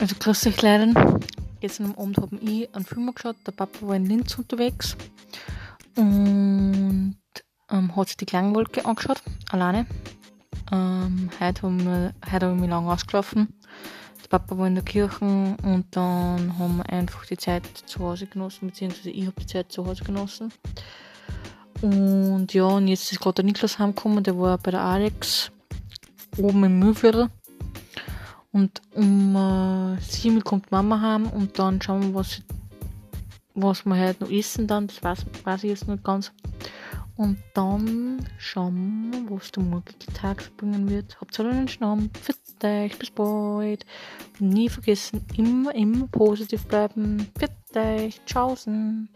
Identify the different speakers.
Speaker 1: Also grüß euch leider. Gestern am Abend haben ich einen Film geschaut. Der Papa war in Linz unterwegs und ähm, hat sich die Klangwolke angeschaut, alleine. Ähm, heute, haben wir, heute habe ich mich lange ausgelaufen. Der Papa war in der Kirche und dann haben wir einfach die Zeit zu Hause genossen, beziehungsweise ich habe die Zeit zu Hause genossen. Und ja, und jetzt ist gerade der Niklas heimgekommen, der war bei der Alex oben im Müllviertel. Und um äh, sieben kommt Mama heim und dann schauen wir, was, was wir heute noch essen dann. Das weiß, weiß ich jetzt nicht ganz. Und dann schauen wir, was der morgige Tag bringen wird. Habt alle einen Schnamm. Für euch. Bis bald. Nie vergessen, immer, immer positiv bleiben. Für euch. Tschaußen.